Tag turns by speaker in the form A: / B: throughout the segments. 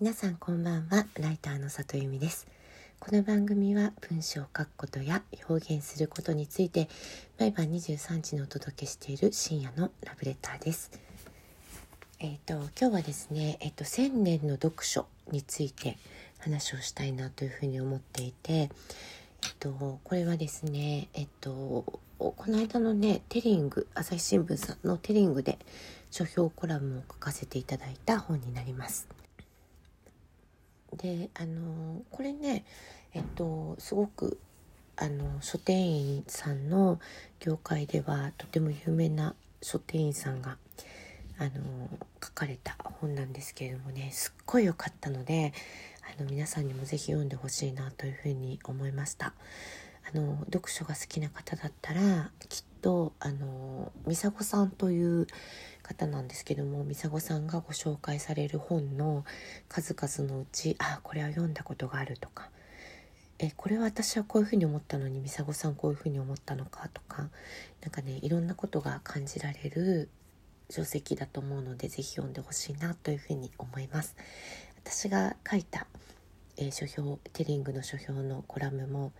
A: 皆さんこんばんは。ライターの里由美です。この番組は文章を書くことや表現することについて毎晩23時にお届けしている深夜のラブレターです。えっ、ー、と今日はですねえっ、ー、と千年の読書について話をしたいなというふうに思っていてえっとこれはですねえっとこの間のねテリング朝日新聞さんのテリングで書評コラムを書かせていただいた本になります。であのこれねえっとすごくあの書店員さんの業界ではとても有名な書店員さんがあの書かれた本なんですけれどもねすっごい良かったのであの皆さんにも是非読んでほしいなというふうに思いました。あの読書が好きな方だったらきっとあの美佐子さんという方なんですけども美佐子さんがご紹介される本の数々のうちあこれは読んだことがあるとか。えこれは私はこういうふうに思ったのに美佐子さんこういうふうに思ったのかとか。何かねいろんなことが感じられる書籍だと思うので是非読んでほしいなというふうに思います。私が書いた、えー、書評テリングの書評のコラムも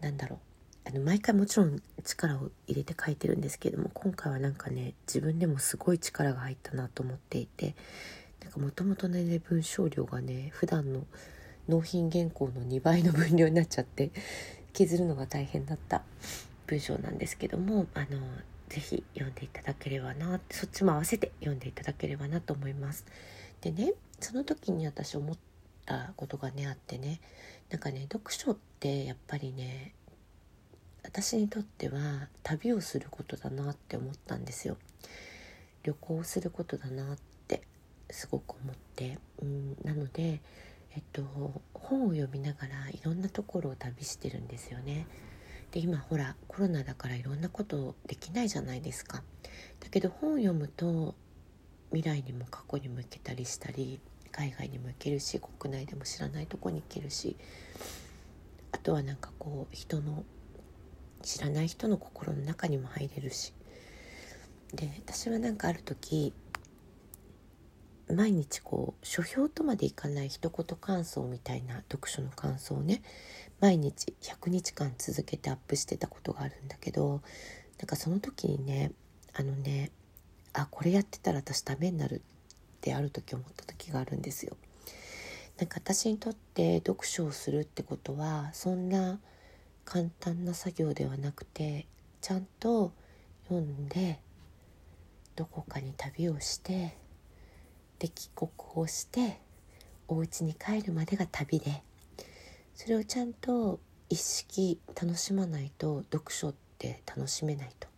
A: 何だろう。あの毎回もちろん力を入れて書いてるんですけども今回はなんかね自分でもすごい力が入ったなと思っていてなんかもともとね文章量がね普段の納品原稿の2倍の分量になっちゃって削るのが大変だった文章なんですけどもあの是非読んでいただければなそっちも合わせて読んでいただければなと思います。でねその時に私思ったことがねあってねなんかね読書ってやっぱりね私にとっては旅をすることだなって思ったんですよ。旅行することだなってすごく思って。うんなのでえっと本を読みながらいろんなところを旅してるんですよね。で今ほらコロナだからいろんなことできないじゃないですか。だけど本を読むと未来にも過去にも行けたりしたり海外にも行けるし国内でも知らないとこに行けるしあとはなんかこう人の知らない人の心の中にも入れるしで私はなんかある時毎日こう書評とまでいかない一言感想みたいな読書の感想をね毎日100日間続けてアップしてたことがあるんだけどなんかその時にねあのねあこれやってたら私ダメになるってある時思った時があるんですよ。なんか私にとって読書をするってことはそんな簡単な作業ではなくてちゃんと読んでどこかに旅をしてで帰国をしてお家に帰るまでが旅でそれをちゃんと一式楽しまないと読書って楽しめないと。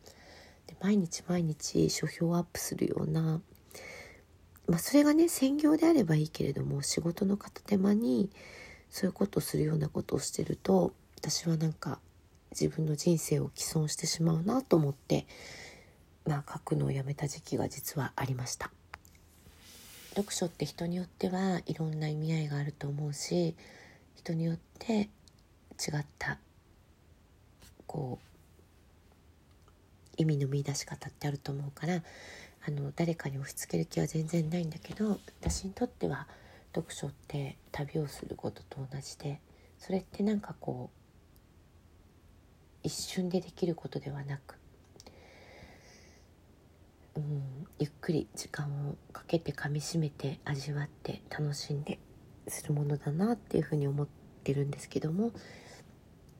A: で毎日毎日書評をアップするような、まあ、それがね専業であればいいけれども仕事の片手間にそういうことをするようなことをしてると私はなんか自分の人生を毀損してしまうなと思ってまあ書くのをやめた時期が実はありました。読書って人によってはいろんな意味合いがあると思うし人によって違ったこう意味の見出し方ってあると思うからあの誰かに押し付ける気は全然ないんだけど私にとっては読書って旅をすることと同じでそれってなんかこう一瞬でできることではなく、うん、ゆっくり時間をかけてかみしめて味わって楽しんでするものだなっていうふうに思ってるんですけども、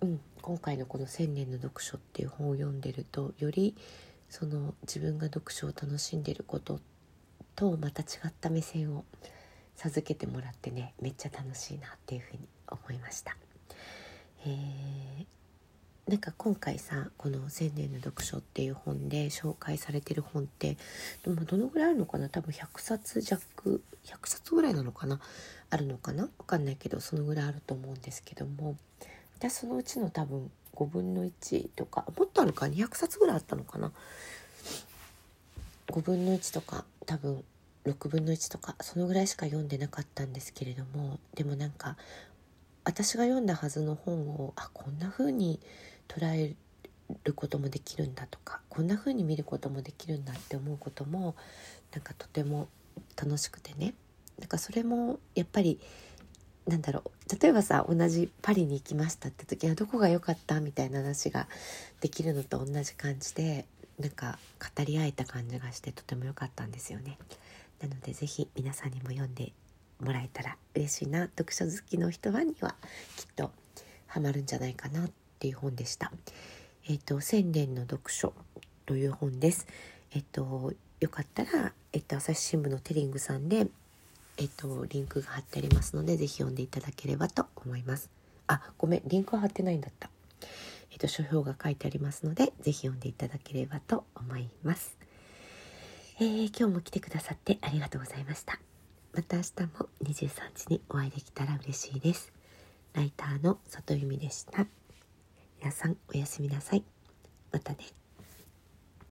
A: うん、今回のこの「千年の読書」っていう本を読んでるとよりその自分が読書を楽しんでることとまた違った目線を授けてもらってねめっちゃ楽しいなっていうふうに思いました。えーなんか今回さこの「千年の読書」っていう本で紹介されてる本ってどのぐらいあるのかな？多分100冊弱100冊ぐらいなのかな？あるのかな？分かんないけどそのぐらいあると思うんですけども。私そのうちの多分5分の1とかもっとあるか200冊ぐらいあったのかな？5分の1とか多分6分の1とかそのぐらいしか読んでなかったんですけれども。でもなんか私が読んだはずの本をあこんな風に捉えることもできるんだとかこんな風に見ることもできるんだって思うこともなんかとても楽しくてね。なんかそれもやっぱりなんだろう。例えばさ同じパリに行きましたって時はどこが良かったみたいな話ができるのと同じ感じでなんか語り合えた感じがしてとても良かったんですよね。なので是非皆さんにも読んでもらえたら嬉しいな。読書好きの人はにはきっとハマるんじゃないかな。っていう本でした。えっ、ー、と千年の読書という本です。えっ、とよかったらえっ、と朝日新聞のテリングさんでえっ、とリンクが貼ってありますので是非読んでいただければと思います。あごめんリンクは貼ってないんだった。えっ、と書評が書いてありますので是非読んでいただければと思います。えー、今日も来てくださってありがとうございました。また明日も23時にお会いできたら嬉しいです。ライターの里由美でした。皆さんおやすみなさい。またね。